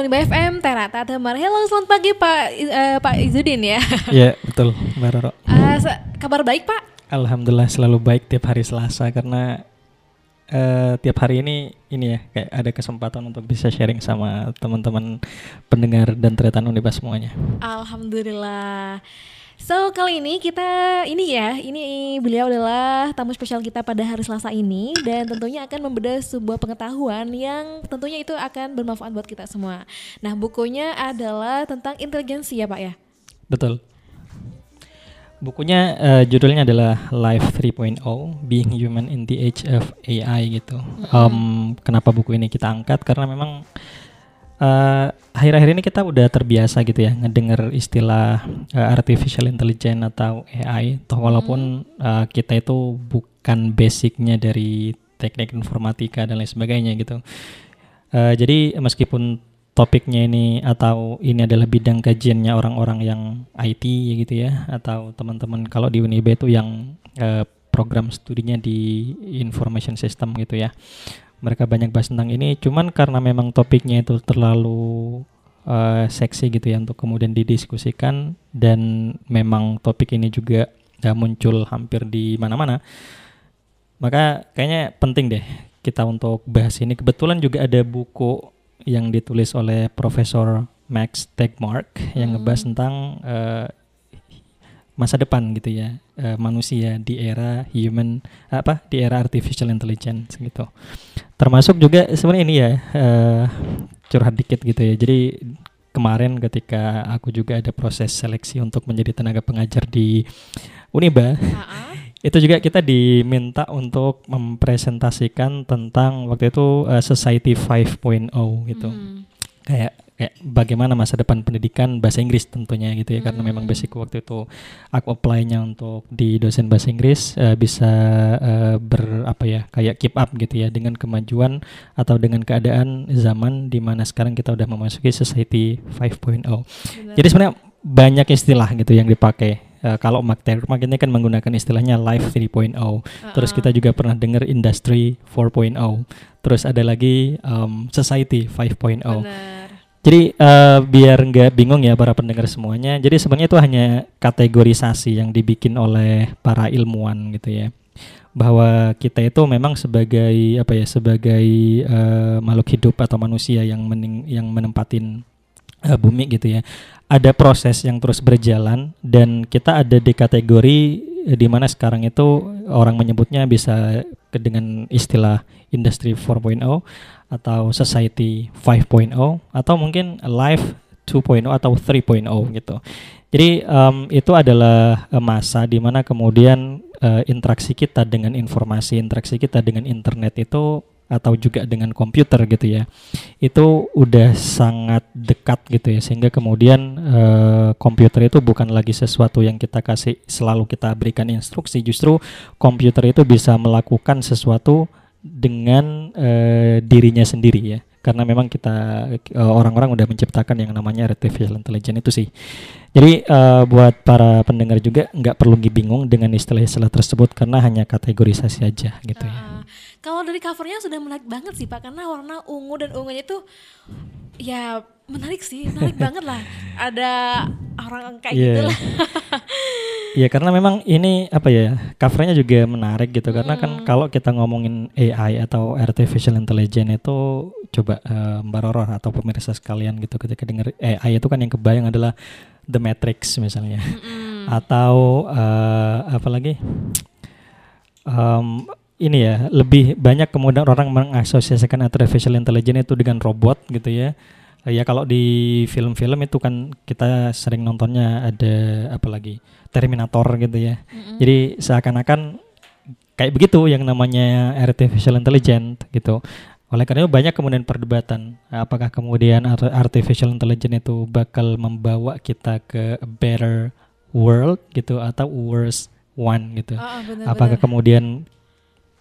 Uniba FM Terata Temar. Halo, selamat pagi Pak uh, Pak Izudin ya. Iya, betul, Mbak Roro. Uh, kabar baik Pak? Alhamdulillah selalu baik tiap hari Selasa karena uh, tiap hari ini ini ya kayak ada kesempatan untuk bisa sharing sama teman-teman pendengar dan Teretan Uniba semuanya. Alhamdulillah. So kali ini kita ini ya, ini beliau adalah tamu spesial kita pada hari Selasa ini dan tentunya akan membedah sebuah pengetahuan yang tentunya itu akan bermanfaat buat kita semua. Nah bukunya adalah tentang inteligensi ya Pak ya? Betul. Bukunya uh, judulnya adalah Life 3.0 Being Human in the Age of AI gitu. Mm -hmm. um, kenapa buku ini kita angkat? Karena memang eh, akhir-akhir ini kita udah terbiasa gitu ya ngedenger istilah uh, artificial intelligence atau AI. Toh walaupun hmm. uh, kita itu bukan basicnya dari teknik informatika dan lain sebagainya gitu. Uh, jadi meskipun topiknya ini atau ini adalah bidang kajiannya orang-orang yang IT gitu ya atau teman-teman kalau di Unibe itu yang uh, program studinya di information system gitu ya mereka banyak bahas tentang ini cuman karena memang topiknya itu terlalu uh, seksi gitu ya untuk kemudian didiskusikan dan memang topik ini juga uh, muncul hampir di mana-mana maka kayaknya penting deh kita untuk bahas ini kebetulan juga ada buku yang ditulis oleh Profesor Max Tegmark yang hmm. ngebahas tentang uh, masa depan gitu ya uh, manusia di era human apa di era artificial intelligence gitu termasuk juga sebenarnya ini ya uh, curhat dikit gitu ya jadi kemarin ketika aku juga ada proses seleksi untuk menjadi tenaga pengajar di Uniba uh-uh. itu juga kita diminta untuk mempresentasikan tentang waktu itu uh, Society 5.0 gitu hmm. kayak kayak bagaimana masa depan pendidikan bahasa Inggris tentunya gitu ya hmm. karena memang basic waktu itu aku apply-nya untuk di dosen bahasa Inggris uh, bisa uh, ber apa ya kayak keep up gitu ya dengan kemajuan atau dengan keadaan zaman di mana sekarang kita udah memasuki society 5.0. Jadi sebenarnya banyak istilah gitu yang dipakai uh, kalau Mark Termak ini kan menggunakan istilahnya life 3.0. Uh-uh. Terus kita juga pernah dengar industry 4.0. Terus ada lagi um, society 5.0. Jadi uh, biar nggak bingung ya para pendengar semuanya. Jadi sebenarnya itu hanya kategorisasi yang dibikin oleh para ilmuwan gitu ya. Bahwa kita itu memang sebagai apa ya sebagai uh, makhluk hidup atau manusia yang mening yang menempatin uh, bumi gitu ya. Ada proses yang terus berjalan dan kita ada di kategori di mana sekarang itu orang menyebutnya bisa dengan istilah industri 4.0 atau society 5.0 atau mungkin life 2.0 atau 3.0 gitu. Jadi um, itu adalah masa di mana kemudian uh, interaksi kita dengan informasi, interaksi kita dengan internet itu atau juga dengan komputer gitu ya. Itu udah sangat dekat gitu ya sehingga kemudian uh, komputer itu bukan lagi sesuatu yang kita kasih selalu kita berikan instruksi, justru komputer itu bisa melakukan sesuatu dengan uh, dirinya sendiri ya. Karena memang kita uh, orang-orang udah menciptakan yang namanya artificial intelligence itu sih. Jadi uh, buat para pendengar juga nggak perlu bingung dengan istilah-istilah tersebut karena hanya kategorisasi aja gitu uh, ya kalau dari covernya sudah menarik banget sih pak karena warna ungu dan ungunya itu ya menarik sih menarik banget lah ada orang kayak yeah. gitu lah Iya karena memang ini apa ya covernya juga menarik gitu hmm. karena kan kalau kita ngomongin AI atau artificial intelligence itu coba uh, Mbak Roro atau pemirsa sekalian gitu ketika dengar AI itu kan yang kebayang adalah The Matrix misalnya hmm. atau uh, apa lagi um, ini ya lebih banyak kemudian orang mengasosiasikan artificial intelligence itu dengan robot gitu ya ya kalau di film-film itu kan kita sering nontonnya ada apa lagi Terminator gitu ya. Mm-hmm. Jadi seakan-akan kayak begitu yang namanya artificial intelligence gitu. Oleh karena itu banyak kemudian perdebatan apakah kemudian artificial intelligence itu bakal membawa kita ke a better world gitu atau worse one gitu. Oh, bener, apakah bener. kemudian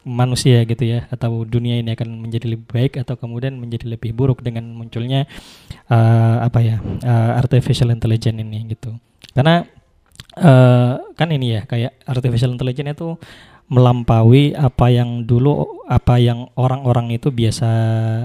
manusia gitu ya atau dunia ini akan menjadi lebih baik atau kemudian menjadi lebih buruk dengan munculnya uh, apa ya uh, artificial intelligence ini gitu. Karena uh, kan ini ya kayak artificial intelligence itu melampaui apa yang dulu apa yang orang-orang itu biasa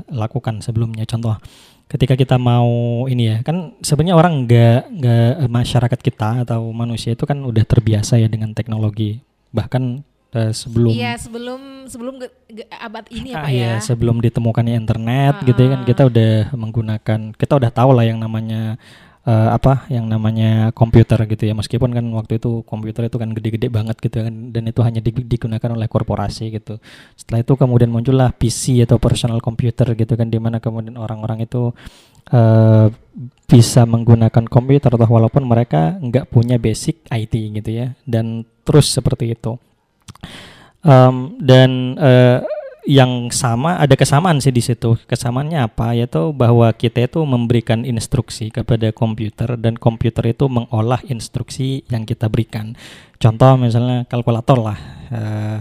lakukan sebelumnya contoh ketika kita mau ini ya kan sebenarnya orang nggak nggak masyarakat kita atau manusia itu kan udah terbiasa ya dengan teknologi bahkan uh, sebelum Iya sebelum sebelum ge- ge- abad ini ya Ah, pak iya, ya. sebelum ditemukannya internet gitu ya kan Ah. kita udah menggunakan kita udah tahu lah yang namanya eh, apa yang namanya komputer gitu ya meskipun kan waktu itu komputer itu kan gede-gede banget gitu kan dan itu hanya di- digunakan oleh korporasi gitu setelah itu kemudian muncullah PC atau personal computer gitu kan di mana kemudian orang-orang itu eh, bisa menggunakan komputer atau walaupun mereka nggak punya basic IT gitu ya dan terus seperti itu Em, dan eh, yang sama ada kesamaan sih di situ. Kesamaannya apa? Yaitu bahwa kita itu memberikan instruksi kepada komputer dan komputer itu mengolah instruksi yang kita berikan. Contoh misalnya kalkulator lah. Eh,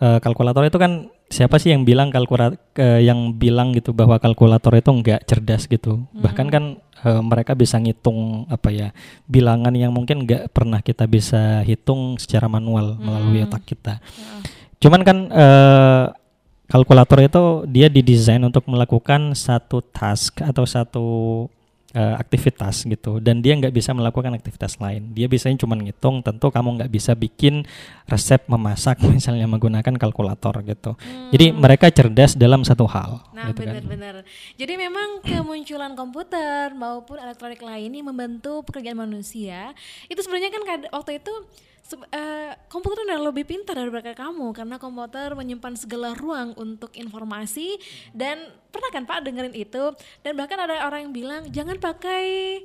eh, kalkulator itu kan siapa sih yang bilang kalkulator yang bilang gitu bahwa kalkulator itu enggak cerdas gitu. Bahkan kan eh, mereka bisa ngitung apa ya bilangan yang mungkin nggak pernah kita bisa hitung secara manual melalui Hmm. otak kita. Cuman kan eh, kalkulator itu dia didesain untuk melakukan satu task atau satu eh, aktivitas gitu dan dia nggak bisa melakukan aktivitas lain. Dia biasanya cuma ngitung. Tentu kamu nggak bisa bikin resep memasak misalnya menggunakan kalkulator gitu. Jadi mereka cerdas dalam satu hal. Nah gitu kan. benar-benar. Jadi memang kemunculan komputer maupun elektronik lain ini membantu pekerjaan manusia. Itu sebenarnya kan waktu itu eh, komputer udah lebih pintar daripada kamu karena komputer menyimpan segala ruang untuk informasi. Dan pernah kan Pak dengerin itu? Dan bahkan ada orang yang bilang jangan pakai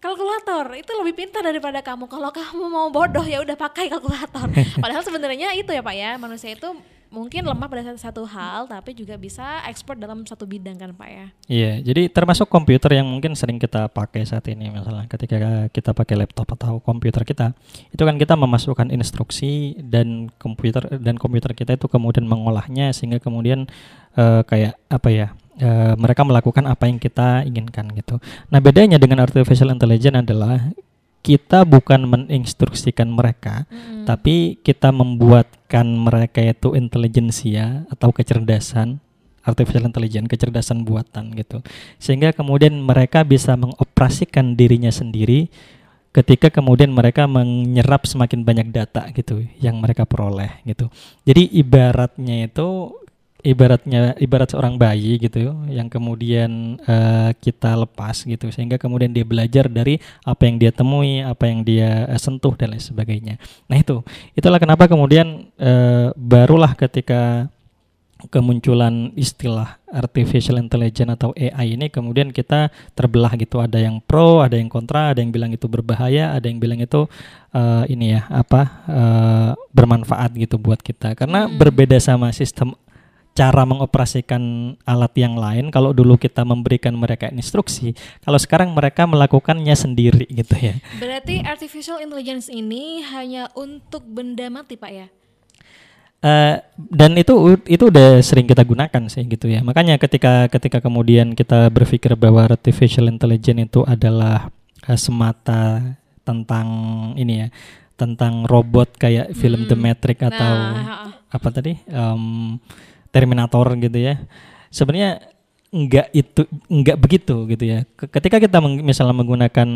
kalkulator itu lebih pintar daripada kamu. Kalau kamu mau bodoh ya udah pakai kalkulator. Padahal sebenarnya itu ya pak ya manusia itu mungkin lemah pada satu, hal tapi juga bisa ekspor dalam satu bidang kan pak ya Iya, jadi termasuk komputer yang mungkin sering kita pakai saat ini misalnya ketika kita pakai laptop atau komputer kita, itu kan kita memasukkan instruksi dan komputer dan komputer kita itu kemudian mengolahnya sehingga kemudian eh, kayak apa ya? eh, mereka melakukan apa yang kita inginkan gitu. Nah, bedanya dengan artificial intelligence adalah kita bukan menginstruksikan mereka, Mm-mm. tapi kita membuatkan mereka itu intelijensia atau kecerdasan artificial intelligence, kecerdasan buatan gitu. Sehingga kemudian mereka bisa mengoperasikan dirinya sendiri ketika kemudian mereka menyerap semakin banyak data gitu yang mereka peroleh gitu. Jadi ibaratnya itu ibaratnya ibarat seorang bayi gitu yang kemudian eh, kita lepas gitu sehingga kemudian dia belajar dari apa yang dia temui, apa yang dia eh, sentuh dan lain sebagainya. Nah itu itulah kenapa kemudian eh, barulah ketika kemunculan istilah artificial intelligence atau AI ini kemudian kita terbelah gitu ada yang pro ada yang kontra ada yang bilang itu berbahaya ada yang bilang itu eh, ini ya apa eh, bermanfaat gitu buat kita karena Hmm. berbeda sama sistem cara mengoperasikan alat yang lain kalau dulu kita memberikan mereka instruksi kalau sekarang mereka melakukannya sendiri gitu ya berarti artificial intelligence ini hanya untuk benda mati pak ya Eh, dan itu itu udah sering kita gunakan sih gitu ya. Makanya ketika ketika kemudian kita berpikir bahwa artificial intelligence itu adalah eh, semata tentang ini ya, tentang robot kayak film The Mm-mm. Matrix atau nah apa tadi Em, Terminator gitu ya. Sebenarnya enggak itu enggak begitu gitu ya. Ke- Ketika kita meng- misalnya menggunakan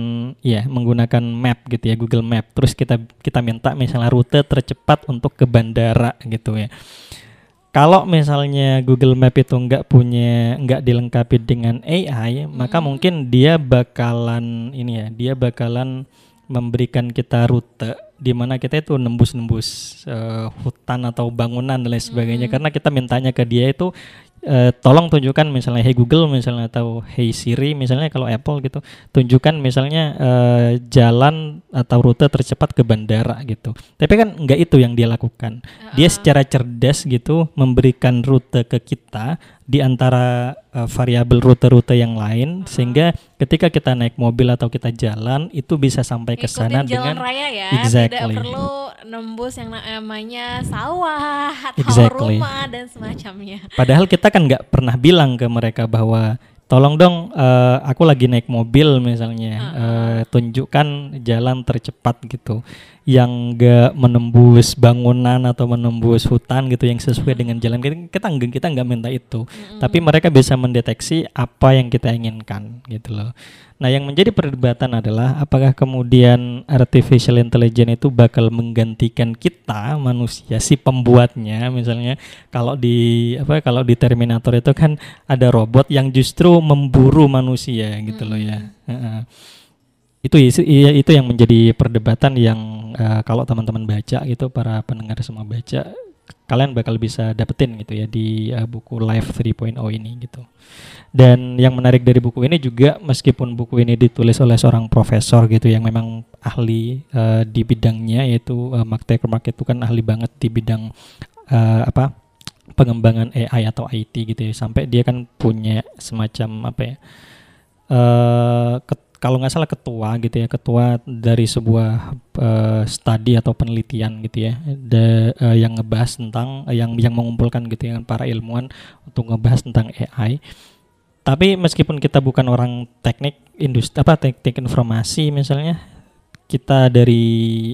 ya menggunakan map gitu ya Google Map terus kita kita minta misalnya rute tercepat untuk ke bandara gitu ya. Kalau misalnya Google Map itu enggak punya enggak dilengkapi dengan AI, maka Mm-mm. mungkin dia bakalan ini ya, dia bakalan memberikan kita rute di mana kita itu nembus-nembus eh, hutan atau bangunan dan lain sebagainya Mm. karena kita mintanya ke dia itu eh, tolong tunjukkan misalnya Hey Google misalnya atau Hey Siri misalnya kalau Apple gitu tunjukkan misalnya eh, jalan atau rute tercepat ke bandara gitu tapi kan nggak itu yang dia lakukan dia Uh-uh. secara cerdas gitu memberikan rute ke kita di antara eh, variabel rute-rute yang lain sehingga ketika kita naik mobil atau kita jalan itu bisa sampai ke sana jalan dengan raya ya Exactly. tidak perlu nembus yang namanya sawah atau Exactly. rumah dan semacamnya Padahal kita kan nggak pernah bilang ke mereka bahwa tolong dong eh, aku lagi naik mobil misalnya Uh-uh. eh, tunjukkan jalan tercepat gitu. Yang nggak menembus bangunan atau menembus hutan gitu yang sesuai dengan jalan. Kita kita nggak kita nggak minta itu. Tapi mereka bisa mendeteksi apa yang kita inginkan gitu loh. Nah yang menjadi perdebatan adalah apakah kemudian artificial intelligence itu bakal menggantikan kita manusia si pembuatnya? Misalnya kalau di apa kalau di Terminator itu kan ada robot yang justru memburu manusia gitu loh ya. Itu itu itu yang menjadi perdebatan yang eh, kalau teman-teman baca gitu para pendengar semua baca kalian bakal bisa dapetin gitu ya di eh, buku Life 3.0 ini gitu. Dan yang menarik dari buku ini juga meskipun buku ini ditulis oleh seorang profesor gitu yang memang ahli eh, di bidangnya yaitu uh, Mark Zuckerberg itu kan ahli banget di bidang eh, apa pengembangan AI atau IT gitu ya sampai dia kan punya semacam apa ya eh ket- kalau nggak salah ketua gitu ya ketua dari sebuah eh, studi atau penelitian gitu ya da- eh, yang ngebahas tentang eh, yang yang mengumpulkan gitu ya para ilmuwan untuk ngebahas tentang AI tapi meskipun kita bukan orang teknik industri apa teknik informasi misalnya kita dari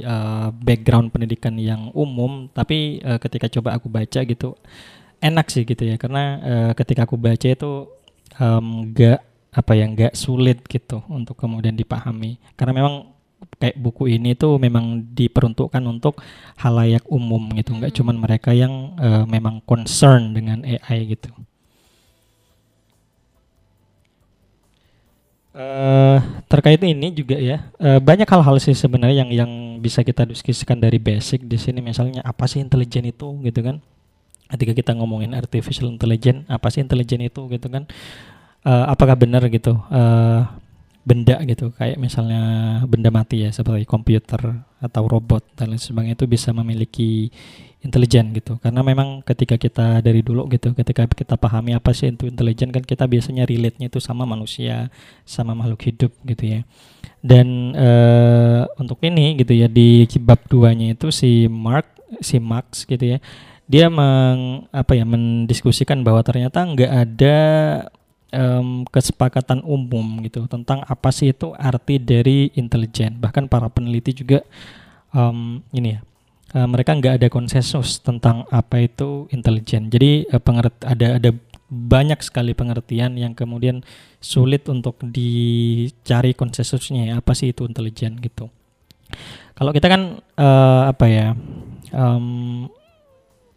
eh, background pendidikan yang umum tapi eh, ketika coba aku baca gitu enak sih gitu ya. Karena eh, ketika aku baca itu nggak apa ya nggak sulit gitu untuk kemudian dipahami. Karena memang kayak buku ini tuh memang diperuntukkan untuk halayak umum gitu nggak cuman mereka yang eh, memang concern dengan AI gitu. Eh terkait ini juga ya eh, banyak hal-hal sih sebenarnya yang yang bisa kita diskusikan dari basic di sini. Misalnya apa sih intelijen itu gitu kan? Ketika kita ngomongin artificial intelligence apa sih intelijen itu gitu kan Eh, apakah benar gitu? Eh benda gitu kayak misalnya benda mati ya seperti komputer atau robot dan lain sebagainya itu bisa memiliki intelijen gitu. Karena memang ketika kita dari dulu gitu ketika kita pahami apa sih itu intelijen kan kita biasanya relate-nya itu sama manusia sama makhluk hidup gitu ya. Dan eh untuk ini gitu ya di bab duanya itu si Mark si Max gitu ya dia meng apa ya mendiskusikan bahwa ternyata nggak ada em, kesepakatan umum gitu tentang apa sih itu arti dari intelijen. Bahkan para peneliti juga em, ini ya eh, mereka nggak ada konsensus tentang apa itu intelijen. Jadi eh, pengert ada ada banyak sekali pengertian yang kemudian sulit untuk dicari konsensusnya ya, apa sih itu intelijen gitu. Kalau kita kan eh, apa ya em,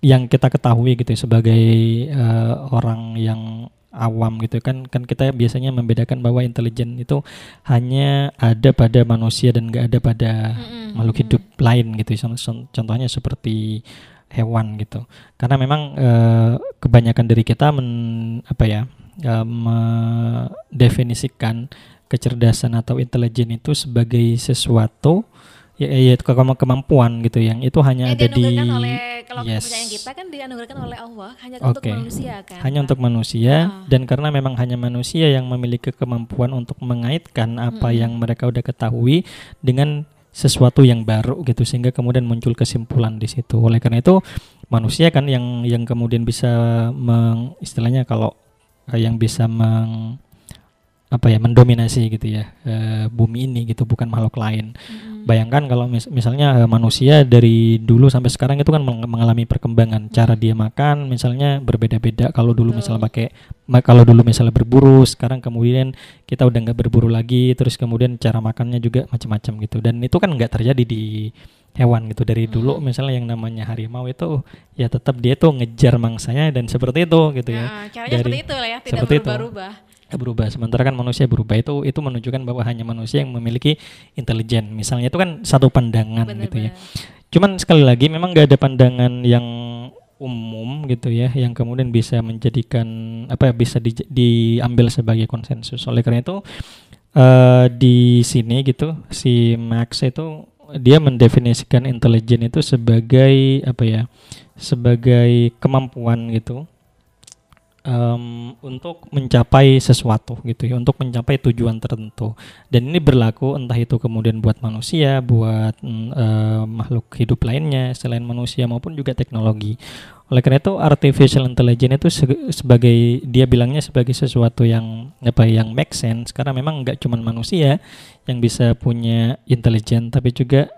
yang kita ketahui gitu ya, sebagai eh, orang yang awam gitu kan kan kita biasanya membedakan bahwa intelijen itu hanya ada pada manusia dan nggak ada pada Mm-mm. makhluk hidup lain gitu Con- con- contohnya seperti hewan gitu karena memang eh, kebanyakan dari kita men, apa ya eh, mendefinisikan kecerdasan atau intelijen itu sebagai sesuatu ya, ya itu kema- kemampuan gitu yang itu hanya Eh, ada di oleh kalau Yes. kepercayaan kita kan dianugerahkan oleh Allah hanya untuk Oke. manusia kan. hanya untuk manusia Ah. dan karena memang hanya manusia yang memiliki kemampuan untuk mengaitkan apa yang mereka udah ketahui dengan sesuatu yang baru gitu sehingga kemudian muncul kesimpulan di situ. Oleh karena itu manusia kan yang yang kemudian bisa meng, istilahnya kalau eh, yang bisa meng apa ya mendominasi gitu ya eh, bumi ini gitu bukan makhluk lain. Mm-mm. Bayangkan kalau mis- misalnya eh, manusia dari dulu sampai sekarang itu kan meng- mengalami perkembangan. Cara dia makan misalnya berbeda-beda. Kalau dulu Betul. misalnya pakai kalau dulu misalnya berburu, sekarang kemudian kita udah nggak berburu lagi. Terus kemudian cara makannya juga macam-macam gitu. Dan itu kan nggak terjadi di hewan gitu dari dulu Mm. misalnya yang namanya harimau itu ya tetap dia tuh ngejar mangsanya dan seperti itu gitu ya Nah, caranya Dari- seperti itu lah ya, tidak berubah-ubah. Berubah. Sementara kan manusia berubah. Itu itu menunjukkan bahwa hanya manusia yang memiliki intelijen. Misalnya itu kan satu pandangan gitu ya. cuman sekali lagi memang nggak ada pandangan yang umum gitu ya yang kemudian bisa menjadikan apa ya, bisa di- diambil sebagai konsensus. Oleh karena itu eh, di sini gitu si Max itu dia mendefinisikan intelijen itu sebagai apa ya sebagai kemampuan gitu em, untuk mencapai sesuatu gitu ya, untuk mencapai tujuan tertentu. Dan ini berlaku entah itu kemudian buat manusia, buat eh, makhluk hidup lainnya selain manusia maupun juga teknologi. Oleh karena itu artificial intelligence itu sege- sebagai dia bilangnya sebagai sesuatu yang apa yang make sense karena memang nggak cuma manusia yang bisa punya intelijen tapi juga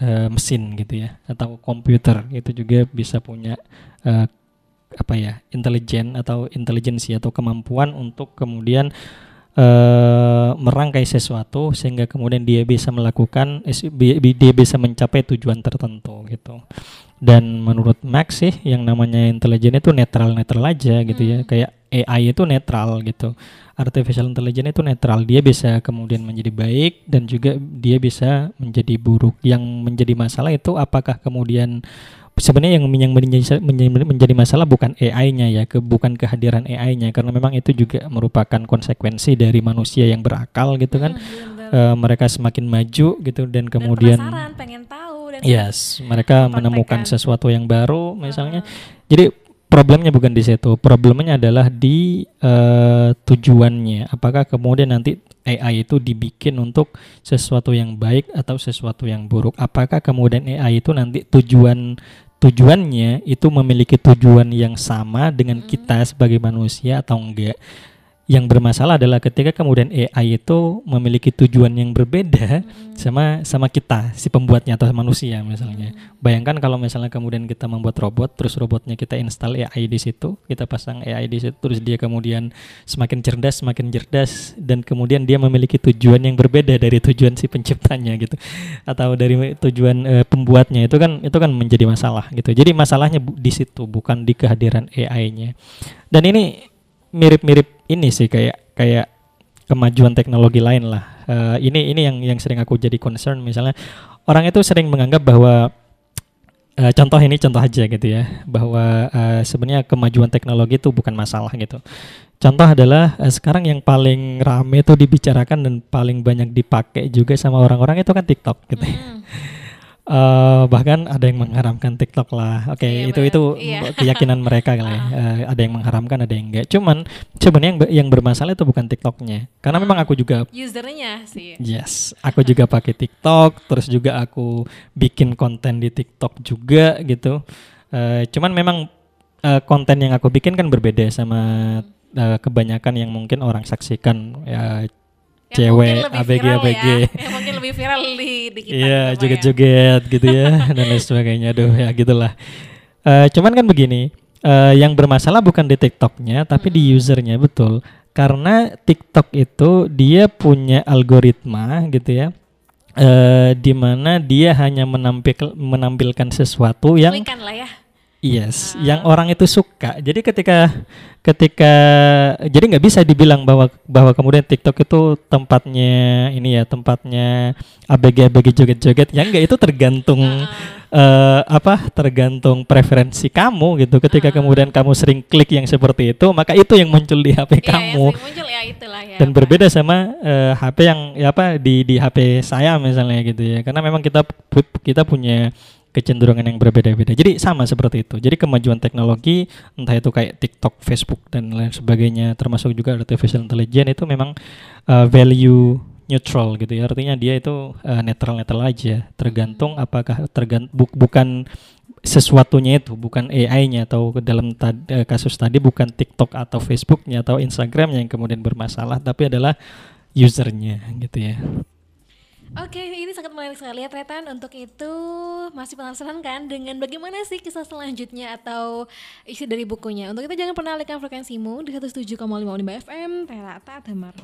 uh, mesin gitu ya atau komputer itu juga bisa punya uh, apa ya intelijen atau intelijensi atau kemampuan untuk kemudian uh, merangkai sesuatu sehingga kemudian dia bisa melakukan dia bisa mencapai tujuan tertentu gitu. Dan menurut Max sih yang namanya intelijen itu netral netral aja gitu ya. Hmm. kayak AI itu netral gitu. Artificial intelligence itu netral. Dia bisa kemudian menjadi baik dan juga dia bisa menjadi buruk. Yang menjadi masalah itu apakah kemudian sebenarnya yang yang menjadi, menjadi masalah bukan AI-nya ya, ke, bukan kehadiran AI-nya karena memang itu juga merupakan konsekuensi dari manusia yang berakal gitu kan. Hmm, uh, mereka semakin maju gitu dan kemudian dan pengen tahu dan yes, mereka menemukan sesuatu yang baru misalnya. Uh. Jadi problemnya bukan di situ. Problemnya adalah di uh, tujuannya. Apakah kemudian nanti AI itu dibikin untuk sesuatu yang baik atau sesuatu yang buruk? Apakah kemudian AI itu nanti tujuan tujuannya itu memiliki tujuan yang sama dengan kita sebagai manusia atau enggak? Yang bermasalah adalah ketika kemudian AI itu memiliki tujuan yang berbeda hmm. sama sama kita si pembuatnya atau manusia misalnya. Hmm. Bayangkan kalau misalnya kemudian kita membuat robot terus robotnya kita install AI di situ, kita pasang AI di situ terus dia kemudian semakin cerdas, semakin cerdas dan kemudian dia memiliki tujuan yang berbeda dari tujuan si penciptanya gitu. Atau dari tujuan uh, pembuatnya itu kan itu kan menjadi masalah gitu. Jadi masalahnya di situ bukan di kehadiran AI-nya. Dan ini mirip-mirip ini sih kayak kayak kemajuan teknologi lain lah. Uh, ini ini yang yang sering aku jadi concern misalnya orang itu sering menganggap bahwa uh, contoh ini contoh aja gitu ya bahwa uh, sebenarnya kemajuan teknologi itu bukan masalah gitu. Contoh adalah uh, sekarang yang paling rame itu dibicarakan dan paling banyak dipakai juga sama orang-orang itu kan TikTok gitu. Ya. Uh, bahkan ada yang mengharamkan TikTok lah. Oke, okay, iya, itu itu iya. keyakinan mereka kali. Uh, ada yang mengharamkan, ada yang enggak. Cuman sebenarnya yang yang bermasalah itu bukan TikToknya. Karena memang aku juga usernya sih. Yes, aku juga pakai TikTok, terus juga aku bikin konten di TikTok juga gitu. Uh, cuman memang uh, konten yang aku bikin kan berbeda sama uh, kebanyakan yang mungkin orang saksikan ya cewek ABG ABG ya. yang mungkin lebih viral di, di kita iya gitu, joget-joget ya. gitu ya dan lain sebagainya aduh ya gitulah uh, cuman kan begini uh, yang bermasalah bukan di TikToknya tapi hmm. di usernya betul karena TikTok itu dia punya algoritma gitu ya uh, di mana dia hanya menampil menampilkan sesuatu yang lah ya Yes, ah. yang orang itu suka. Jadi ketika ketika jadi nggak bisa dibilang bahwa bahwa kemudian TikTok itu tempatnya ini ya tempatnya abg abg joget-joget. Ya enggak itu tergantung ah. uh, apa? Tergantung preferensi kamu gitu. Ketika ah. kemudian kamu sering klik yang seperti itu, maka itu yang muncul di HP iya, kamu. muncul ya itulah ya. Dan apa. berbeda sama uh, HP yang ya apa di di HP saya misalnya gitu ya. Karena memang kita kita punya kecenderungan yang berbeda-beda. Jadi sama seperti itu. Jadi kemajuan teknologi entah itu kayak TikTok, Facebook dan lain sebagainya termasuk juga artificial intelligence itu memang uh, value neutral gitu ya. Artinya dia itu uh, netral-netral aja. Tergantung apakah tergant bu bukan sesuatunya itu bukan AI-nya atau dalam tad, uh, kasus tadi bukan TikTok atau Facebooknya atau Instagramnya yang kemudian bermasalah tapi adalah usernya gitu ya. Oke, ini sangat menarik sekali ya Tretan. Untuk itu masih penasaran kan dengan bagaimana sih kisah selanjutnya atau isi dari bukunya. Untuk itu jangan pernah alihkan frekuensimu di 107,5 FM Terata Temar.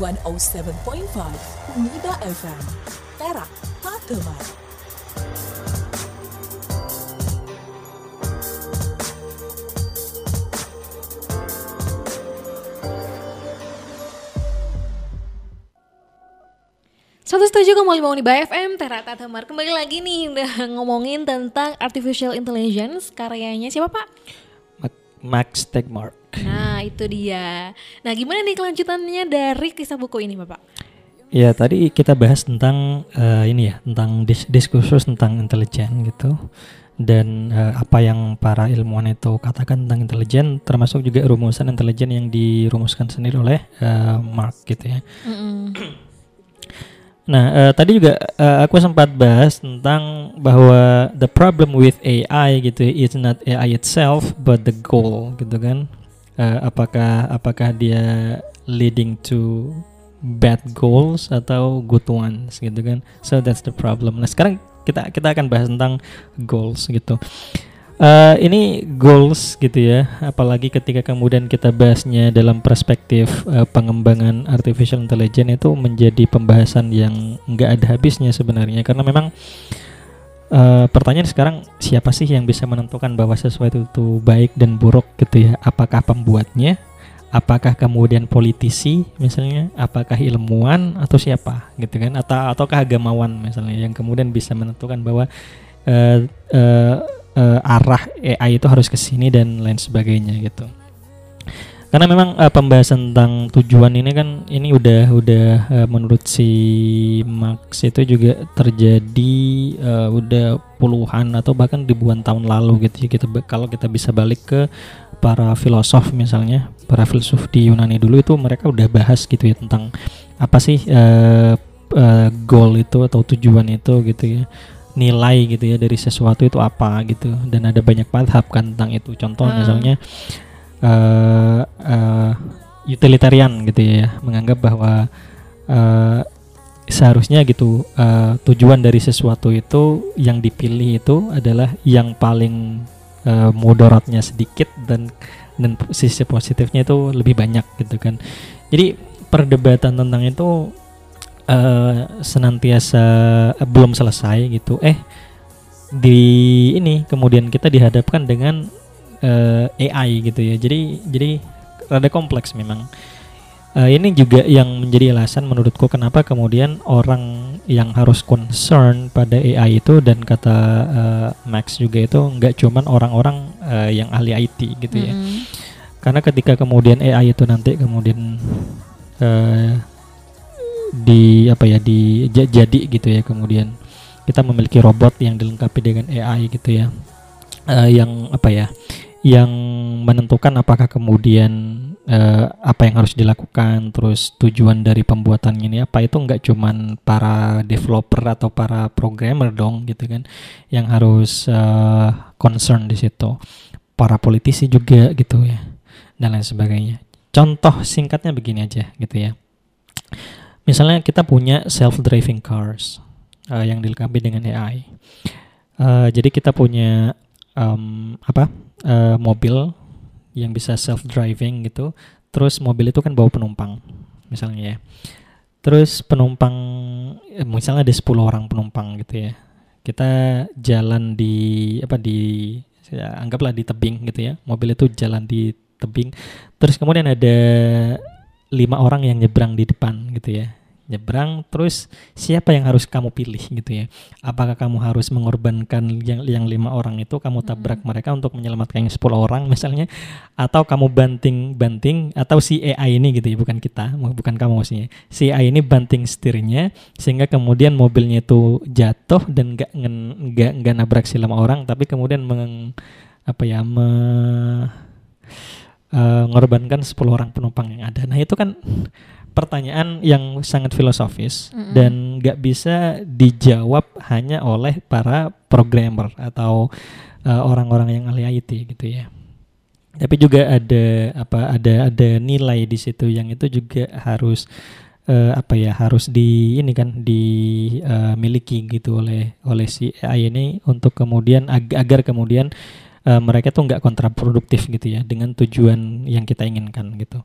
One oh seven point five Nida FM Terak Temar. 107,5 Uniba FM, Terata Tamar Kembali lagi nih udah ngomongin tentang Artificial Intelligence Karyanya siapa Pak? Max Tegmark Nah itu dia Nah gimana nih kelanjutannya dari kisah buku ini Bapak? Ya tadi kita bahas tentang uh, ini ya Tentang dis diskursus tentang intelijen gitu dan uh, apa yang para ilmuwan itu katakan tentang intelijen termasuk juga rumusan intelijen yang dirumuskan sendiri oleh uh, Mark gitu ya. Mm -hmm. Nah, uh, tadi juga uh, aku sempat bahas tentang bahwa the problem with AI gitu is not AI itself but the goal gitu kan. uh, apakah apakah dia leading to bad goals atau good ones gitu kan. So that's the problem. Nah sekarang kita kita akan bahas tentang goals gitu Uh, ini goals gitu ya, apalagi ketika kemudian kita bahasnya dalam perspektif uh, pengembangan artificial intelligence itu menjadi pembahasan yang nggak ada habisnya sebenarnya karena memang uh, pertanyaan sekarang siapa sih yang bisa menentukan bahwa sesuatu itu baik dan buruk gitu ya? Apakah pembuatnya? Apakah kemudian politisi misalnya? Apakah ilmuwan atau siapa gitu kan? Atau ataukah agamawan misalnya yang kemudian bisa menentukan bahwa uh, uh, uh, arah AI itu harus ke sini dan lain sebagainya gitu. Karena memang uh, pembahasan tentang tujuan ini kan ini udah udah uh, menurut si Max itu juga terjadi uh, udah puluhan atau bahkan ribuan tahun lalu gitu ya kita kalau kita bisa balik ke para filosof misalnya para filsuf di Yunani dulu itu mereka udah bahas gitu ya tentang apa sih uh, uh, goal itu atau tujuan itu gitu ya nilai gitu ya dari sesuatu itu apa gitu. Dan ada banyak madhab kan tentang itu. Contoh hmm. misalnya uh, uh, utilitarian gitu ya menganggap bahwa uh, seharusnya gitu uh, tujuan dari sesuatu itu yang dipilih itu adalah yang paling uh, mudaratnya sedikit dan dan sisi positifnya itu lebih banyak gitu kan. Jadi perdebatan tentang itu uh, senantiasa uh, belum selesai gitu. Eh di ini kemudian kita dihadapkan dengan uh, eh, AI gitu ya. Jadi jadi rada kompleks memang. Uh, ini juga yang menjadi alasan menurutku kenapa kemudian orang yang harus concern pada AI itu dan kata uh, Max juga itu nggak cuman orang-orang uh, yang ahli IT gitu ya. Mm -hmm. karena ketika kemudian AI itu nanti kemudian uh, di apa ya di jadi gitu ya kemudian. Kita memiliki robot yang dilengkapi dengan AI gitu ya. Uh, yang apa ya yang menentukan apakah kemudian uh, apa yang harus dilakukan terus tujuan dari pembuatan ini apa. Itu nggak cuman para developer atau para programmer dong gitu kan yang harus uh, concern di situ. Para politisi juga gitu ya dan lain sebagainya. Contoh singkatnya begini aja gitu ya Misalnya kita punya self driving cars uh, yang dilengkapi dengan AI. Uh, jadi kita punya um, apa uh, mobil yang bisa self driving gitu. Terus mobil itu kan bawa penumpang, misalnya ya. Terus penumpang, misalnya ada 10 orang penumpang gitu ya. Kita jalan di apa di ya, anggaplah di tebing gitu ya. Mobil itu jalan di tebing. Terus kemudian ada lima orang yang nyebrang di depan gitu ya. Nyebrang terus siapa yang harus kamu pilih gitu ya? Apakah kamu harus mengorbankan yang yang lima orang itu kamu tabrak hmm. mereka untuk menyelamatkan yang sepuluh orang misalnya? Atau kamu banting banting atau si AI ini gitu ya bukan kita bukan kamu maksudnya. Si AI ini banting setirnya sehingga kemudian mobilnya itu jatuh dan nggak nggak nggak nabrak si lima orang tapi kemudian meng, apa ya me, mengorbankan uh, 10 orang penumpang yang ada. Nah, itu kan pertanyaan yang sangat filosofis mm -hmm. dan nggak bisa dijawab hanya oleh para programmer atau uh, orang-orang uh, yang ahli IT gitu ya. Tapi juga ada apa ada ada nilai di situ yang itu juga harus uh, apa ya harus di ini kan dimiliki uh, gitu oleh oleh si AI ini untuk kemudian ag agar kemudian uh, mereka tuh nggak kontraproduktif gitu ya dengan tujuan yang kita inginkan gitu.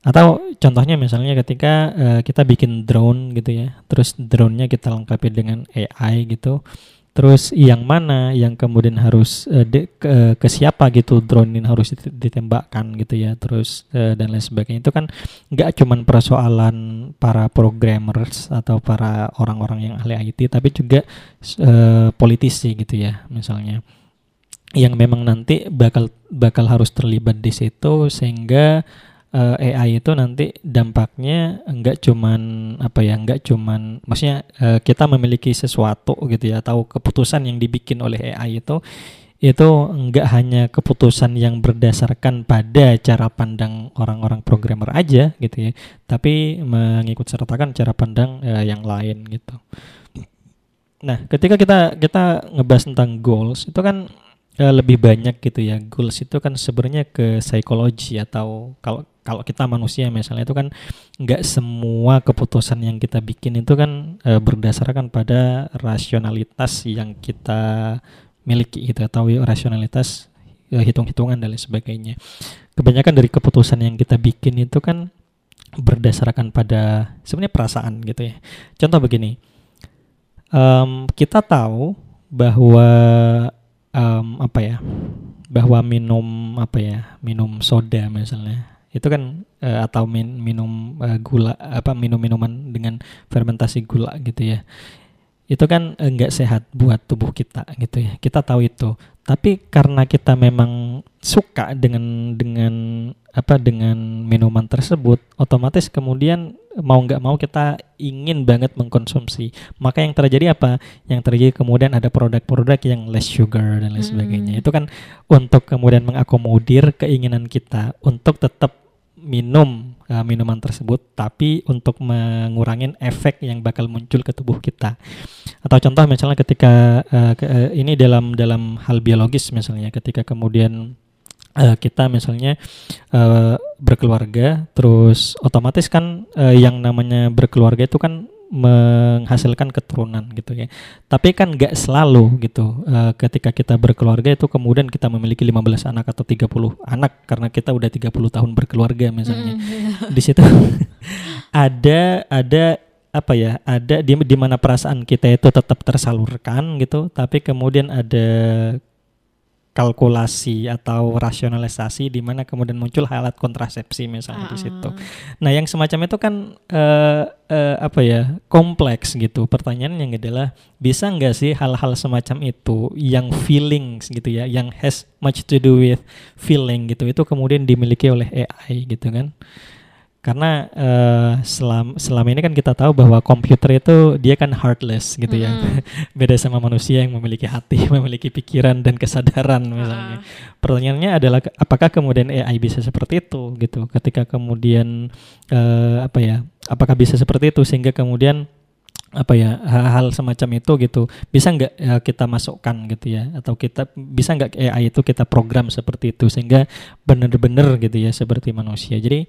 Atau contohnya misalnya ketika uh, kita bikin drone gitu ya terus drone-nya kita lengkapi dengan AI gitu terus yang mana yang kemudian harus uh, de, ke, ke siapa gitu drone ini harus ditembakkan gitu ya terus uh, dan lain sebagainya. Itu kan nggak cuman persoalan para programmers atau para orang-orang yang ahli IT tapi juga uh, politisi gitu ya misalnya yang memang nanti bakal bakal harus terlibat di situ sehingga uh, eh, AI itu nanti dampaknya enggak cuman apa ya enggak cuman maksudnya uh, kita memiliki sesuatu gitu ya atau keputusan yang dibikin oleh AI itu itu enggak hanya keputusan yang berdasarkan pada cara pandang orang-orang programmer aja gitu ya tapi mengikut sertakan cara pandang uh, yang lain gitu. Nah ketika kita kita ngebahas tentang goals itu kan uh, lebih banyak gitu ya goals itu kan sebenarnya ke psikologi atau kalau kalau kita manusia misalnya itu kan nggak semua keputusan yang kita bikin itu kan uh, berdasarkan pada rasionalitas yang kita miliki gitu atau rasionalitas uh, hitung-hitungan dan lain sebagainya. Kebanyakan dari keputusan yang kita bikin itu kan berdasarkan pada sebenarnya perasaan gitu ya. Contoh begini, um, kita tahu bahwa um, apa ya, bahwa minum apa ya, minum soda misalnya itu kan uh, atau min, minum uh, gula apa minum minuman dengan fermentasi gula gitu ya. Itu kan enggak sehat buat tubuh kita gitu ya. Kita tahu itu tapi karena kita memang suka dengan dengan apa dengan minuman tersebut otomatis kemudian mau nggak mau kita ingin banget mengkonsumsi. Maka yang terjadi apa? Yang terjadi kemudian ada produk-produk yang less sugar dan lain sebagainya. Hmm. itu kan untuk kemudian mengakomodir keinginan kita untuk tetap minum uh, minuman tersebut tapi untuk mengurangi efek yang bakal muncul ke tubuh kita. Atau contoh misalnya ketika uh, ke, uh, ini dalam dalam hal biologis misalnya ketika kemudian uh, kita misalnya uh, berkeluarga terus otomatis kan uh, yang namanya berkeluarga itu kan menghasilkan keturunan gitu ya. Tapi kan nggak selalu gitu. Uh, ketika kita berkeluarga itu kemudian kita memiliki 15 anak atau 30 anak karena kita udah 30 tahun berkeluarga misalnya. Mm, yeah. Di situ ada ada apa ya ada di di mana perasaan kita itu tetap tersalurkan gitu tapi kemudian ada kalkulasi atau rasionalisasi di mana kemudian muncul alat kontrasepsi misalnya uh. di situ. Ah. Nah, yang semacam itu kan uh, uh, apa ya kompleks gitu. Pertanyaannya adalah bisa nggak sih hal-hal semacam itu yang feelings gitu ya, yang has much to do with feeling gitu, itu kemudian dimiliki oleh AI gitu kan? Karena uh, selam, selama ini kan kita tahu bahwa komputer itu dia kan heartless gitu mm. ya beda sama manusia yang memiliki hati memiliki pikiran dan kesadaran misalnya. Uh. pertanyaannya adalah apakah kemudian AI bisa seperti itu gitu? Ketika kemudian uh, apa ya apakah bisa seperti itu sehingga kemudian apa ya hal-hal semacam itu gitu bisa nggak ya, kita masukkan gitu ya? Atau kita bisa nggak AI itu kita program seperti itu sehingga benar-benar gitu ya seperti manusia? Jadi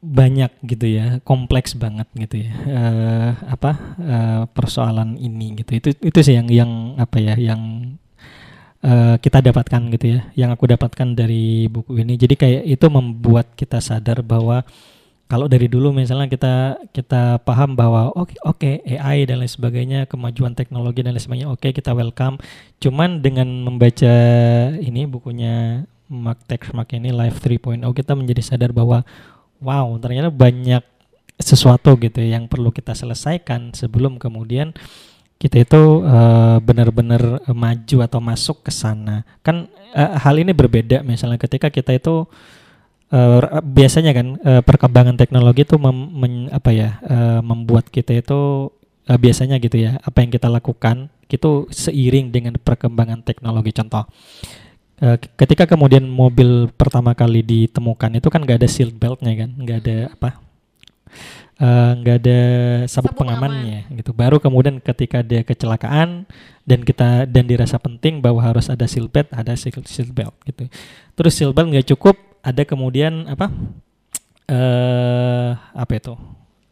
banyak gitu ya kompleks banget gitu ya. Uh, apa uh, persoalan ini gitu. Itu itu sih yang yang apa ya yang uh, kita dapatkan gitu ya yang aku dapatkan dari buku ini. Jadi kayak itu membuat kita sadar bahwa kalau dari dulu misalnya kita kita paham bahwa oke okay, oke okay, AI dan lain sebagainya kemajuan teknologi dan lain sebagainya oke okay, kita welcome. Cuman dengan membaca ini bukunya Mark Texmark ini Life 3.0 kita menjadi sadar bahwa wow ternyata banyak sesuatu gitu ya yang perlu kita selesaikan sebelum kemudian kita itu uh, benar-benar maju atau masuk ke sana. Kan uh, hal ini berbeda. Misalnya ketika kita itu uh, biasanya kan uh, perkembangan teknologi itu mem, apa ya uh, membuat kita itu uh, biasanya gitu ya apa yang kita lakukan itu seiring dengan perkembangan teknologi. Contoh Uh, ketika kemudian mobil pertama kali ditemukan itu kan nggak ada seat beltnya kan, nggak ada apa, eh, nggak uh, ada sabuk, sabuk pengamannya aman. gitu. Baru kemudian ketika dia kecelakaan dan kita dan dirasa penting bahwa harus ada seat belt, ada seat, belt gitu. Terus seat belt nggak cukup, ada kemudian apa? Uh, apa itu?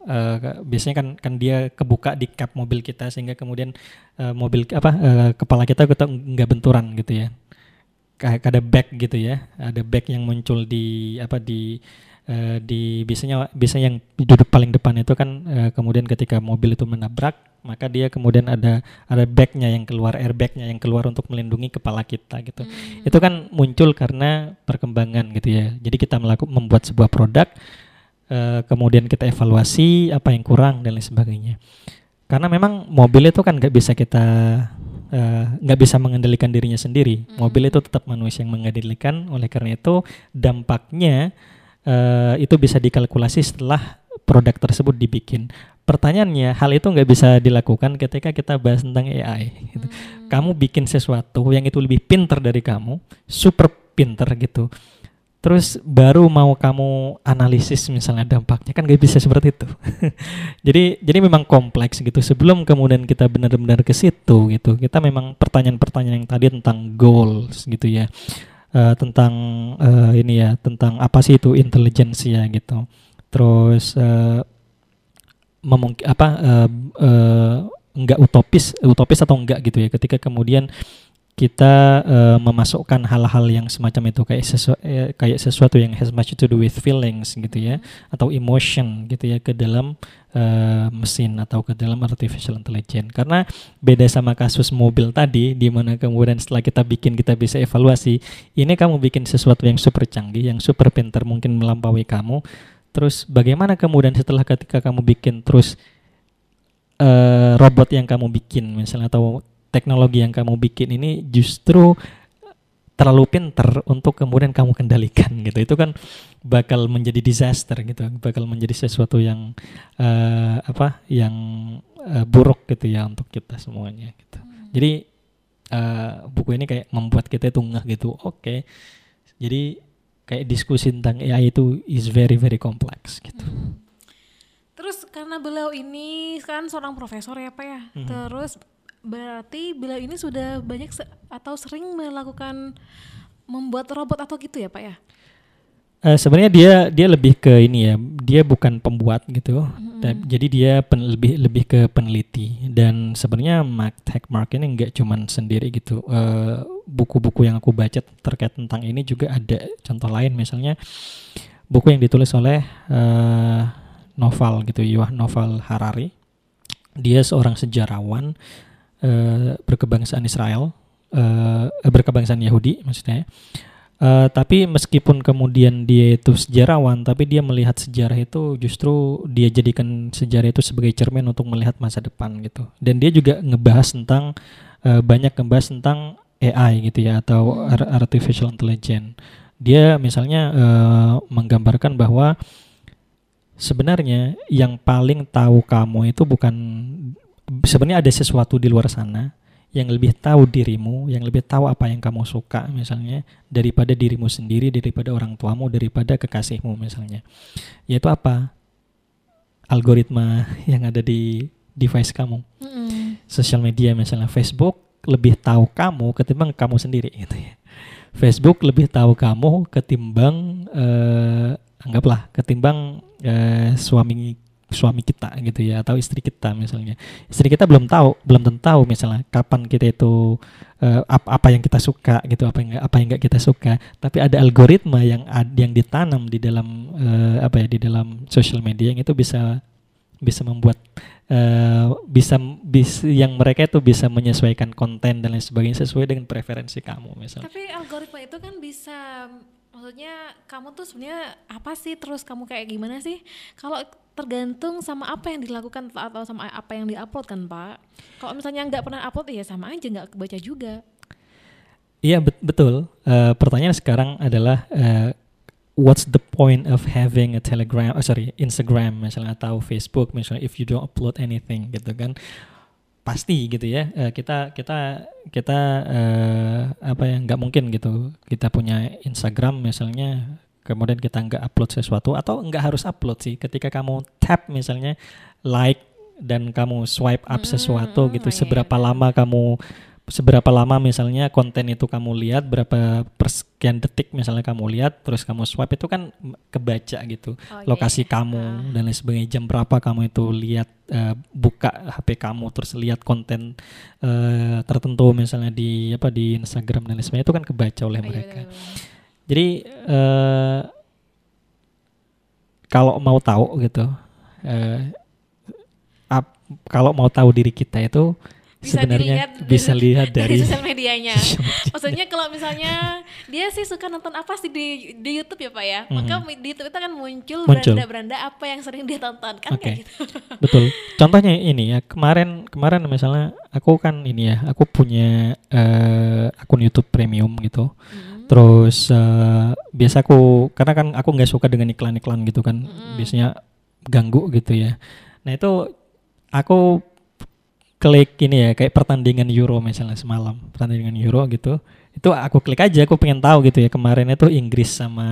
Uh, biasanya kan kan dia kebuka di kap mobil kita sehingga kemudian uh, mobil apa uh, kepala kita kita nggak benturan gitu ya kayak ada back gitu ya. Ada back yang muncul di apa di uh, di biasanya biasanya yang duduk paling depan itu kan uh, kemudian ketika mobil itu menabrak maka dia kemudian ada ada backnya yang keluar airbagnya yang keluar untuk melindungi kepala kita gitu. Hmm. itu kan muncul karena perkembangan gitu ya. Jadi kita melakukan membuat sebuah produk uh, kemudian kita evaluasi apa yang kurang dan lain sebagainya. Karena memang mobil itu kan nggak bisa kita nggak uh, bisa mengendalikan dirinya sendiri. Hmm. Mobil itu tetap manusia yang mengendalikan. Oleh karena itu dampaknya uh, itu bisa dikalkulasi setelah produk tersebut dibikin. Pertanyaannya, hal itu nggak bisa dilakukan ketika kita bahas tentang AI. Gitu. Hmm. Kamu bikin sesuatu yang itu lebih pinter dari kamu, super pinter gitu. Terus baru mau kamu analisis misalnya dampaknya kan gak bisa seperti itu. Jadi jadi memang kompleks gitu. Sebelum kemudian kita benar-benar ke situ gitu kita memang pertanyaan-pertanyaan yang tadi tentang goals gitu ya. Uh, tentang uh, ini ya tentang apa sih itu intelligence ya gitu. Terus uh, apa uh, uh, enggak utopis utopis atau enggak gitu ya. Ketika kemudian kita uh, memasukkan hal-hal yang semacam itu kayak sesu eh, kayak sesuatu yang has much to do with feelings gitu ya atau emotion gitu ya ke dalam uh, mesin atau ke dalam artificial intelligence. Karena beda sama kasus mobil tadi di mana kemudian setelah kita bikin kita bisa evaluasi ini kamu bikin sesuatu yang super canggih yang super pintar mungkin melampaui kamu. Terus bagaimana kemudian setelah ketika kamu bikin terus uh, robot yang kamu bikin misalnya atau teknologi yang kamu bikin ini justru terlalu pinter untuk kemudian kamu kendalikan gitu itu kan bakal menjadi disaster gitu bakal menjadi sesuatu yang uh, apa yang uh, buruk gitu ya untuk kita semuanya gitu hmm. jadi uh, buku ini kayak membuat kita itu ngeh gitu oke okay. jadi kayak diskusi tentang AI itu is very very complex gitu hmm. terus karena beliau ini kan seorang profesor ya pak ya hmm. terus berarti beliau ini sudah banyak se atau sering melakukan membuat robot atau gitu ya pak ya? Uh, Sebenarnya dia dia lebih ke ini ya, dia bukan pembuat gitu, mm-hmm. dan, jadi dia pen, lebih lebih ke peneliti dan sebenarnya Mark Tech Mark ini nggak cuman sendiri gitu. Eh, buku-buku uh, yang aku baca terkait tentang ini juga ada contoh lain misalnya buku yang ditulis oleh uh, Novel gitu, Yuval Novel Harari. Dia seorang sejarawan uh, berkebangsaan Israel, uh, berkebangsaan Yahudi maksudnya. Uh, tapi meskipun kemudian dia itu sejarawan, tapi dia melihat sejarah itu justru dia jadikan sejarah itu sebagai cermin untuk melihat masa depan gitu. Dan dia juga ngebahas tentang uh, banyak ngebahas tentang AI gitu ya atau artificial intelligence. Dia misalnya uh, menggambarkan bahwa sebenarnya yang paling tahu kamu itu bukan sebenarnya ada sesuatu di luar sana yang lebih tahu dirimu, yang lebih tahu apa yang kamu suka misalnya daripada dirimu sendiri, daripada orang tuamu, daripada kekasihmu misalnya. Yaitu apa? Algoritma yang ada di device kamu. Mm. Sosial media misalnya Facebook lebih tahu kamu ketimbang kamu sendiri gitu ya. Facebook lebih tahu kamu ketimbang uh, anggaplah ketimbang uh, suami suami kita gitu ya atau istri kita misalnya. Istri kita belum tahu belum tentu tahu misalnya kapan kita itu uh, apa apa yang kita suka gitu apa yang apa yang enggak kita suka. Tapi ada algoritma yang yang ditanam di dalam uh, apa ya di dalam social media yang itu bisa bisa membuat uh, bisa bis yang mereka itu bisa menyesuaikan konten dan lain sebagainya sesuai dengan preferensi kamu misalnya. Tapi algoritma itu kan bisa maksudnya kamu tuh sebenarnya apa sih? Terus kamu kayak gimana sih? Kalau tergantung sama apa yang dilakukan atau sama apa yang diupload kan pak? Kalau misalnya nggak pernah upload ya sama aja nggak kebaca juga. Iya bet betul. Uh, pertanyaan sekarang adalah uh, what's the point of having a telegram oh sorry instagram misalnya atau facebook misalnya if you don't upload anything gitu kan pasti gitu ya. Uh, kita kita kita uh, apa ya nggak mungkin gitu kita punya Instagram misalnya kemudian kita nggak upload sesuatu atau nggak harus upload sih. Ketika kamu tap misalnya like dan kamu swipe up hmm, sesuatu gitu oh iya, seberapa lama kamu seberapa lama misalnya konten itu kamu lihat berapa persekian detik misalnya kamu lihat terus kamu swipe itu kan kebaca gitu oh, iya, lokasi yeah. kamu uh. dan lain sebagainya jam berapa kamu itu lihat uh, buka HP kamu terus lihat konten uh, tertentu misalnya di apa di Instagram dan lain sebagainya itu kan kebaca oleh oh, iya, mereka iya, iya. jadi uh, kalau mau tahu gitu uh, kalau mau tahu diri kita itu bisa sebenarnya dilihat bisa lihat dari, dari sosial medianya. Maksudnya kalau misalnya dia sih suka nonton apa sih di di YouTube ya Pak ya, mm-hmm. maka di YouTube itu akan muncul beranda-beranda apa yang sering dia tonton kan okay. gitu. Betul. Contohnya ini ya kemarin kemarin misalnya aku kan ini ya aku punya uh, akun YouTube premium gitu. Mm-hmm. Terus uh, biasa aku karena kan aku nggak suka dengan iklan-iklan gitu kan, mm-hmm. biasanya ganggu gitu ya. Nah itu aku klik ini ya kayak pertandingan Euro misalnya semalam pertandingan Euro gitu. Itu aku klik aja aku pengen tahu gitu ya kemarin itu Inggris sama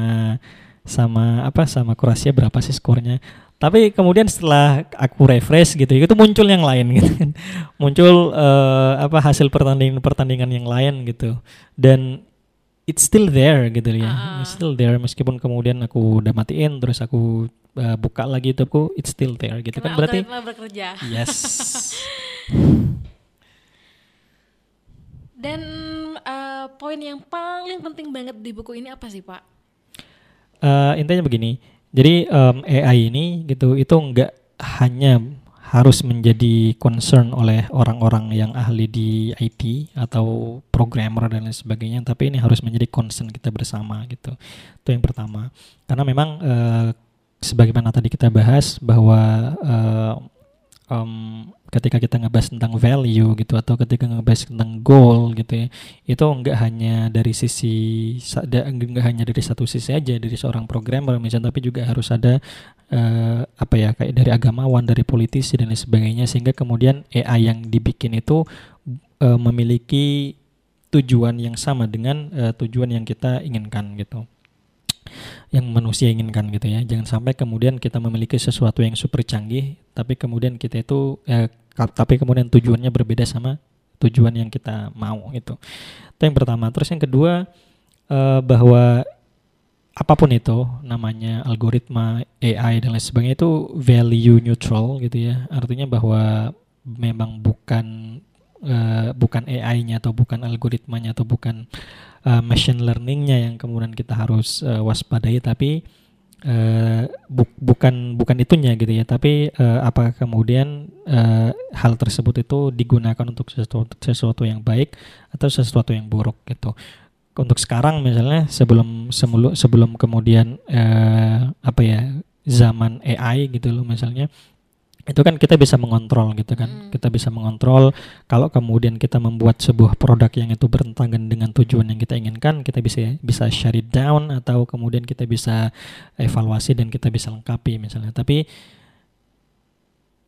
sama apa sama Kroasia berapa sih skornya. Tapi kemudian setelah aku refresh gitu itu muncul yang lain gitu kan. Muncul uh, apa hasil pertandingan pertandingan yang lain gitu. Dan it's still there gitu ya uh. it's still there. Meskipun kemudian aku udah matiin terus aku uh, buka lagi itu aku it's still there gitu Karena kan berarti bekerja. yes dan uh, poin yang paling penting banget di buku ini apa sih pak uh, intinya begini. Jadi um, AI ini gitu itu enggak hanya harus menjadi concern oleh orang-orang yang ahli di IT atau programmer dan lain sebagainya, tapi ini harus menjadi concern kita bersama gitu. Itu yang pertama. Karena memang uh, sebagaimana tadi kita bahas bahwa uh, um, ketika kita ngebahas tentang value gitu atau ketika ngebahas tentang goal gitu ya itu enggak hanya dari sisi enggak hanya dari satu sisi aja dari seorang programmer misalnya tapi juga harus ada uh, apa ya kayak dari agamawan dari politisi dan lain sebagainya sehingga kemudian AI yang dibikin itu uh, memiliki tujuan yang sama dengan uh, tujuan yang kita inginkan gitu yang manusia inginkan gitu ya. Jangan sampai kemudian kita memiliki sesuatu yang super canggih, tapi kemudian kita itu, eh, tapi kemudian tujuannya berbeda sama tujuan yang kita mau itu. Itu yang pertama. Terus yang kedua eh, bahwa apa pun itu namanya algoritma AI dan lain sebagainya itu value neutral gitu ya. Artinya bahwa memang bukan uh, bukan AI-nya atau bukan algoritmanya atau bukan uh, machine learningnya yang kemudian kita harus uh, waspadai tapi uh, bu bukan bukan itunya gitu ya. Tapi uh, apakah kemudian uh, hal tersebut itu digunakan untuk sesuatu sesuatu yang baik atau sesuatu yang buruk gitu. Untuk sekarang misalnya sebelum sebelum sebelum kemudian uh, apa ya zaman AI gitu loh misalnya itu kan kita bisa mengontrol gitu kan. Hmm. kita bisa mengontrol kalau kemudian kita membuat sebuah produk yang itu bertentangan dengan tujuan yang kita inginkan kita bisa bisa shut it down atau kemudian kita bisa evaluasi dan kita bisa lengkapi misalnya. Tapi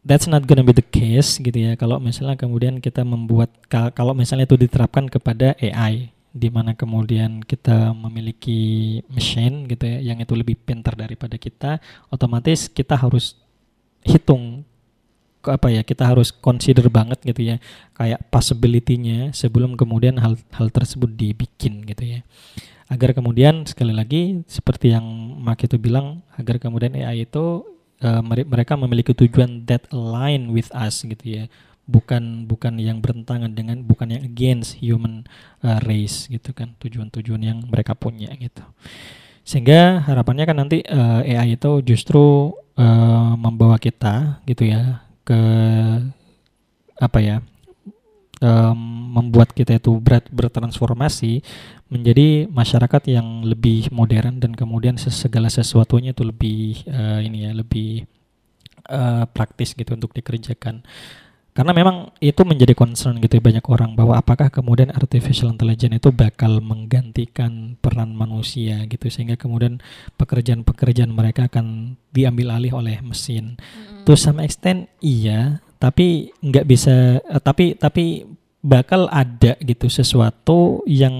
that's not gonna be the case gitu ya. Kalau misalnya kemudian kita membuat kalau misalnya itu diterapkan kepada AI di mana kemudian kita memiliki mesin gitu ya yang itu lebih pintar daripada kita otomatis kita harus hitung apa ya kita harus consider banget gitu ya kayak possibility-nya sebelum kemudian hal hal tersebut dibikin gitu ya. Agar kemudian sekali lagi seperti yang Mak itu bilang agar kemudian AI itu uh, mereka memiliki tujuan that align with us gitu ya. Bukan bukan yang bertentangan dengan bukan yang against human uh, race gitu kan tujuan-tujuan yang mereka punya gitu. Sehingga harapannya kan nanti uh, AI itu justru uh, membawa kita gitu ya ke apa ya um, membuat kita itu berat bertransformasi menjadi masyarakat yang lebih modern dan kemudian segala sesuatunya itu lebih uh, ini ya lebih uh, praktis gitu untuk dikerjakan karena memang itu menjadi concern gitu ya banyak orang bahwa apakah kemudian artificial intelligence itu bakal menggantikan peran manusia gitu sehingga kemudian pekerjaan-pekerjaan mereka akan diambil alih oleh mesin. Mm-hmm. To some extent iya, tapi nggak bisa uh, tapi tapi bakal ada gitu sesuatu yang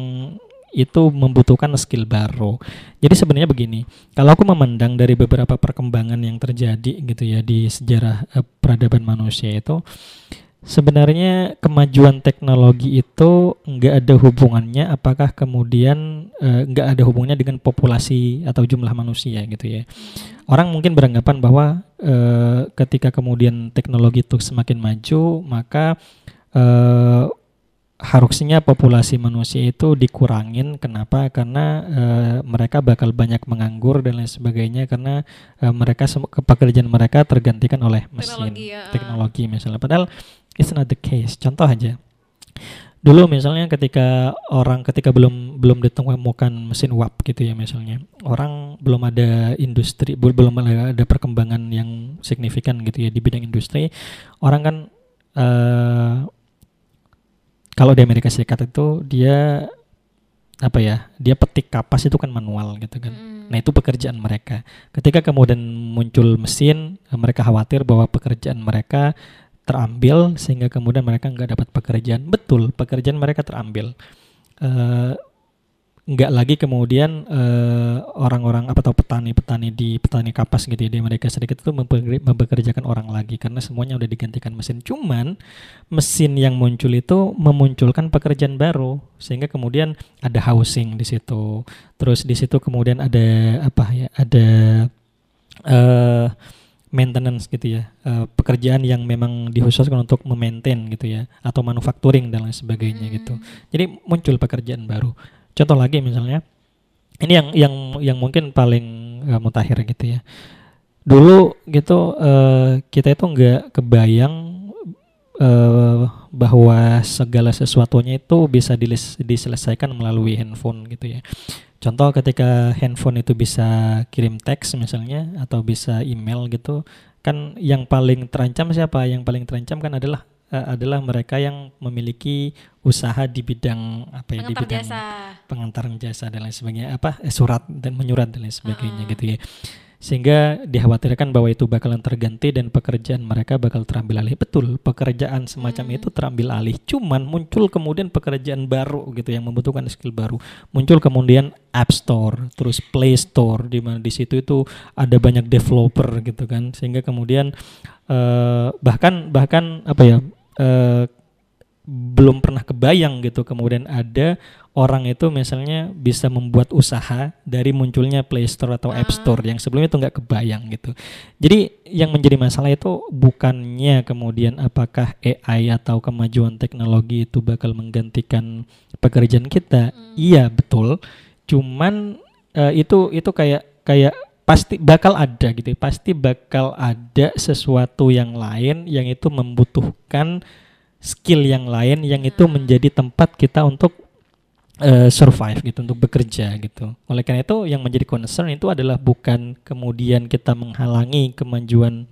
itu membutuhkan skill baru. Jadi sebenarnya begini, kalau aku memandang dari beberapa perkembangan yang terjadi gitu ya di sejarah uh, peradaban manusia itu sebenarnya kemajuan teknologi itu nggak ada hubungannya apakah kemudian uh, nggak ada hubungannya dengan populasi atau jumlah manusia gitu ya. Orang mungkin beranggapan bahwa uh, ketika kemudian teknologi itu semakin maju maka uh, harusnya populasi manusia itu dikurangin. Kenapa? Karena uh, mereka bakal banyak menganggur dan lain sebagainya. Karena uh, mereka pekerjaan mereka tergantikan oleh mesin. Teknologi, ya. teknologi misalnya. Padahal it's not the case. Contoh aja. Dulu misalnya ketika orang ketika belum belum ditemukan mesin uap gitu ya misalnya. Orang belum ada industri belum ada perkembangan yang signifikan gitu ya di bidang industri. Orang kan uh, kalau di Amerika Serikat itu dia apa ya dia petik kapas itu kan manual gitu kan mm. nah itu pekerjaan mereka ketika kemudian muncul mesin mereka khawatir bahwa pekerjaan mereka terambil sehingga kemudian mereka nggak dapat pekerjaan. Betul, pekerjaan mereka terambil. Uh, nggak lagi kemudian uh, orang-orang apa atau petani-petani di petani kapas gitu ya di Amerika Serikat itu mempekerjakan orang lagi karena semuanya udah digantikan mesin. Cuman mesin yang muncul itu memunculkan pekerjaan baru sehingga kemudian ada housing di situ. Terus di situ kemudian ada apa ya? Ada uh, maintenance gitu ya uh, pekerjaan yang memang dikhususkan untuk memaintain gitu ya atau manufacturing dan lain sebagainya gitu. hmm. gitu jadi muncul pekerjaan baru contoh lagi misalnya ini yang yang yang mungkin paling uh, mutakhir gitu ya dulu gitu uh, kita itu nggak kebayang uh, bahwa segala sesuatunya itu bisa diselesaikan melalui handphone gitu ya Contoh ketika handphone itu bisa kirim teks misalnya atau bisa email gitu, kan yang paling terancam siapa? Yang paling terancam kan adalah uh, adalah mereka yang memiliki usaha di bidang apa ya di bidang jasa. pengantar jasa dan lain sebagainya apa eh, surat dan menyurat dan lain sebagainya uh. gitu ya sehingga dikhawatirkan bahwa itu bakalan terganti dan pekerjaan mereka bakal terambil alih. Betul, pekerjaan semacam hmm. itu terambil alih. Cuman muncul kemudian pekerjaan baru gitu yang membutuhkan skill baru. Muncul kemudian App Store, terus Play Store di mana di situ itu ada banyak developer gitu kan. Sehingga kemudian uh, bahkan bahkan apa ya uh, belum pernah kebayang gitu kemudian ada orang itu misalnya bisa membuat usaha dari munculnya Play Store atau App ah. Store yang sebelumnya itu nggak kebayang gitu. Jadi yang menjadi masalah itu bukannya kemudian apakah AI atau kemajuan teknologi itu bakal menggantikan pekerjaan kita. Hmm. Iya betul. Cuman uh, itu itu kayak kayak pasti bakal ada gitu. Pasti bakal ada sesuatu yang lain yang itu membutuhkan skill yang lain yang itu hmm. menjadi tempat kita untuk uh, survive gitu untuk bekerja gitu. Oleh karena itu yang menjadi concern itu adalah bukan kemudian kita menghalangi kemajuan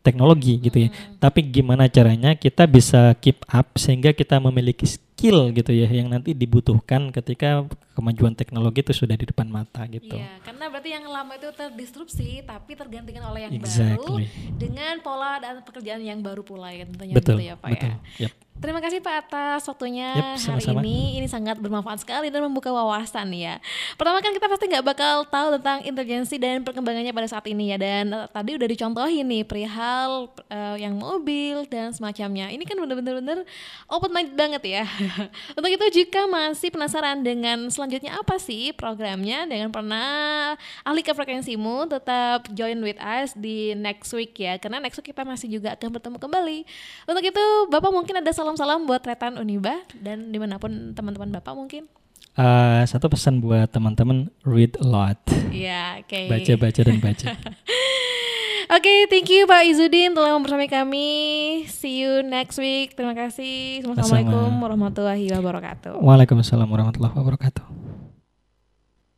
teknologi gitu ya. Hmm. Tapi gimana caranya kita bisa keep up sehingga kita memiliki skill gitu ya yang nanti dibutuhkan ketika kemajuan teknologi itu sudah di depan mata gitu. Iya, karena berarti yang lama itu terdisrupsi tapi tergantikan oleh yang exactly. baru dengan pola dan pekerjaan yang baru pula ya tentunya betul, gitu ya Pak betul, ya. Yep. Terima kasih Pak atas waktunya yep, hari sama -sama. ini. Ini sangat bermanfaat sekali dan membuka wawasan ya. Pertama kan kita pasti nggak bakal tahu tentang intelijensi dan perkembangannya pada saat ini ya. Dan uh, tadi udah dicontohin nih perihal uh, yang mobil dan semacamnya. Ini kan bener-bener open minded banget ya. Untuk itu jika masih penasaran dengan selanjutnya apa sih programnya dengan pernah ahli ke frekuensimu, tetap join with us di next week ya. Karena next week kita masih juga akan bertemu kembali. Untuk itu Bapak mungkin ada salam salam-salam buat Retan Uniba dan di mana pun teman-teman Bapak mungkin. Uh, satu pesan buat teman-teman read a lot. Iya, oke. Okay. Baca, baca dan baca. Oke, okay, thank you Pak Izudin telah mempersamai kami. See you next week. Terima kasih. Assalamualaikum warahmatullahi wabarakatuh. Waalaikumsalam warahmatullahi wabarakatuh.